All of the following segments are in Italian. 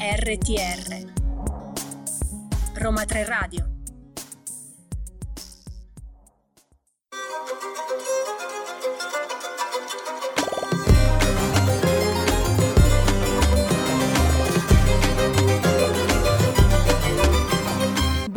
RTR Roma 3 Radio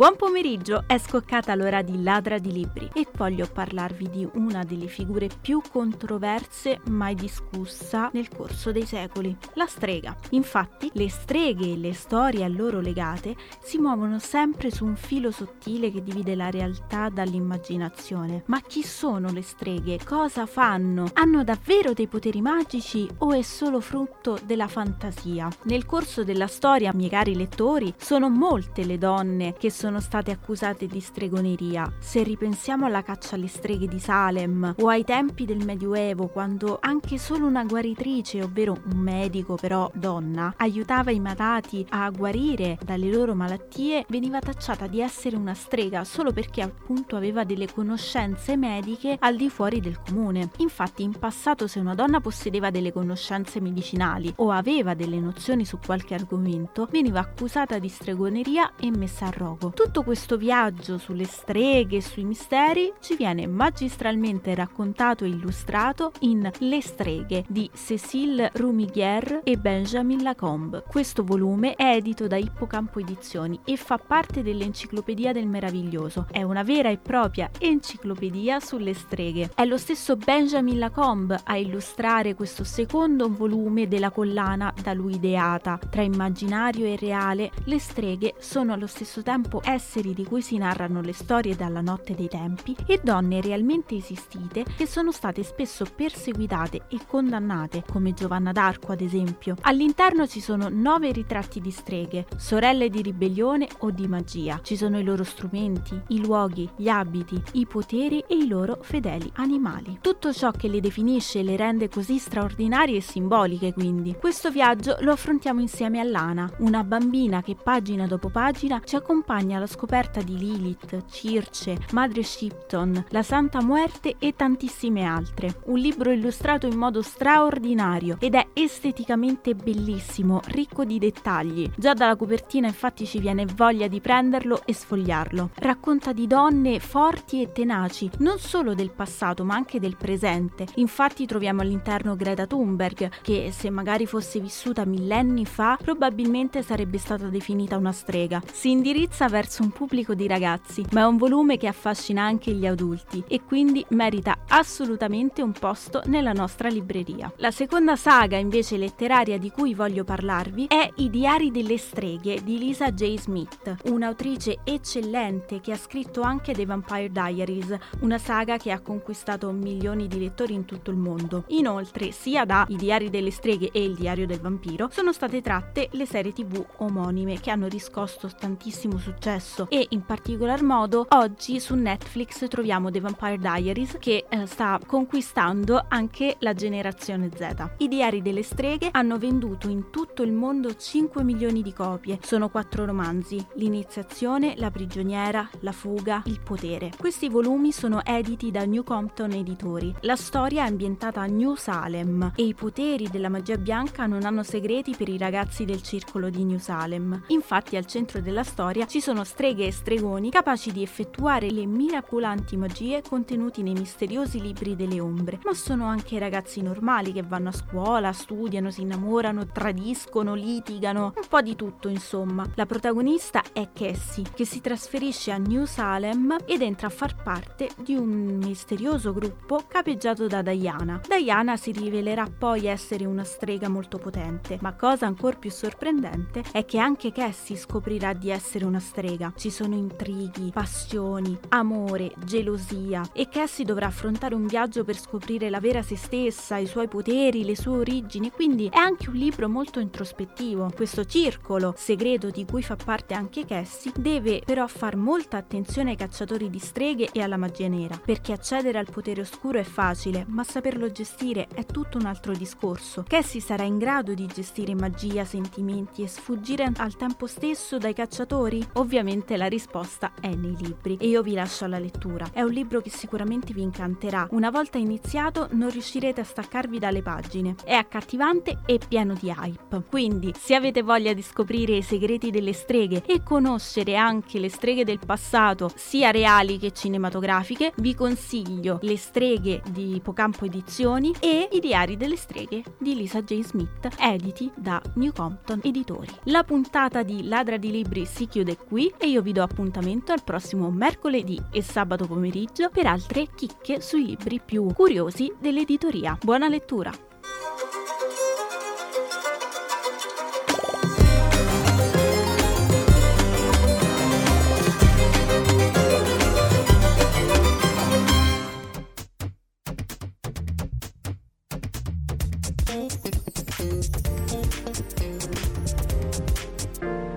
Buon pomeriggio, è scoccata l'ora di Ladra di Libri e voglio parlarvi di una delle figure più controverse mai discussa nel corso dei secoli, la strega. Infatti, le streghe e le storie a loro legate si muovono sempre su un filo sottile che divide la realtà dall'immaginazione. Ma chi sono le streghe? Cosa fanno? Hanno davvero dei poteri magici o è solo frutto della fantasia? Nel corso della storia, miei cari lettori, sono molte le donne che sono sono state accusate di stregoneria. Se ripensiamo alla caccia alle streghe di Salem o ai tempi del Medioevo, quando anche solo una guaritrice, ovvero un medico però donna, aiutava i malati a guarire dalle loro malattie, veniva tacciata di essere una strega solo perché appunto aveva delle conoscenze mediche al di fuori del comune. Infatti in passato se una donna possedeva delle conoscenze medicinali o aveva delle nozioni su qualche argomento, veniva accusata di stregoneria e messa a rogo. Tutto questo viaggio sulle streghe e sui misteri ci viene magistralmente raccontato e illustrato in Le streghe di Cécile Rumiguier e Benjamin Lacombe. Questo volume è edito da Ippocampo Edizioni e fa parte dell'Enciclopedia del Meraviglioso. È una vera e propria enciclopedia sulle streghe. È lo stesso Benjamin Lacombe a illustrare questo secondo volume della collana da lui ideata. Tra immaginario e reale, le streghe sono allo stesso tempo esseri di cui si narrano le storie dalla notte dei tempi e donne realmente esistite che sono state spesso perseguitate e condannate, come Giovanna d'Arco ad esempio. All'interno ci sono nove ritratti di streghe, sorelle di ribellione o di magia. Ci sono i loro strumenti, i luoghi, gli abiti, i poteri e i loro fedeli animali. Tutto ciò che le definisce e le rende così straordinarie e simboliche quindi. Questo viaggio lo affrontiamo insieme a Lana, una bambina che pagina dopo pagina ci accompagna alla alla scoperta di Lilith, Circe, Madre Shipton, la Santa Muerte e tantissime altre. Un libro illustrato in modo straordinario ed è esteticamente bellissimo, ricco di dettagli. Già dalla copertina infatti ci viene voglia di prenderlo e sfogliarlo. Racconta di donne forti e tenaci, non solo del passato ma anche del presente. Infatti troviamo all'interno Greta Thunberg, che se magari fosse vissuta millenni fa probabilmente sarebbe stata definita una strega. Si indirizza verso verso un pubblico di ragazzi, ma è un volume che affascina anche gli adulti e quindi merita assolutamente un posto nella nostra libreria. La seconda saga invece letteraria di cui voglio parlarvi è I diari delle streghe di Lisa J. Smith, un'autrice eccellente che ha scritto anche The Vampire Diaries, una saga che ha conquistato milioni di lettori in tutto il mondo. Inoltre, sia da I diari delle streghe e Il diario del vampiro sono state tratte le serie tv omonime che hanno riscosso tantissimo successo successo e in particolar modo oggi su Netflix troviamo The Vampire Diaries che eh, sta conquistando anche la generazione Z. I diari delle streghe hanno venduto in tutto il mondo 5 milioni di copie. Sono quattro romanzi: L'iniziazione, La prigioniera, La fuga, Il potere. Questi volumi sono editi da New Compton Editori. La storia è ambientata a New Salem e i poteri della magia bianca non hanno segreti per i ragazzi del circolo di New Salem. Infatti al centro della storia ci sono streghe e stregoni capaci di effettuare le miracolanti magie contenuti nei misteriosi libri delle ombre, ma sono anche ragazzi normali che vanno a scuola, studiano, si innamorano, tradiscono, litigano, un po' di tutto insomma. La protagonista è Cassie, che si trasferisce a New Salem ed entra a far parte di un misterioso gruppo capeggiato da Diana. Diana si rivelerà poi essere una strega molto potente, ma cosa ancora più sorprendente è che anche Cassie scoprirà di essere una strega storia. Ci sono intrighi, passioni, amore, gelosia e Cassie dovrà affrontare un viaggio per scoprire la vera se stessa, i suoi poteri, le sue origini, quindi è anche un libro molto introspettivo. Questo circolo segreto di cui fa parte anche Cassie deve però far molta attenzione ai cacciatori di streghe e alla magia nera, perché accedere al potere oscuro è facile, ma saperlo gestire è tutto un altro discorso. Cassie sarà in grado di gestire magia, sentimenti e sfuggire al tempo stesso dai cacciatori? Ovviamente Ovviamente la risposta è nei libri e io vi lascio alla lettura. È un libro che sicuramente vi incanterà. Una volta iniziato non riuscirete a staccarvi dalle pagine. È accattivante e pieno di hype. Quindi, se avete voglia di scoprire i segreti delle streghe e conoscere anche le streghe del passato, sia reali che cinematografiche, vi consiglio Le streghe di Ipocampo Edizioni e I diari delle streghe di Lisa J. Smith, editi da New Compton Editori. La puntata di Ladra di Libri si chiude qui e io vi do appuntamento al prossimo mercoledì e sabato pomeriggio per altre chicche sui libri più curiosi dell'editoria. Buona lettura!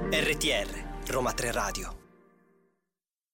RTR Roma 3 Radio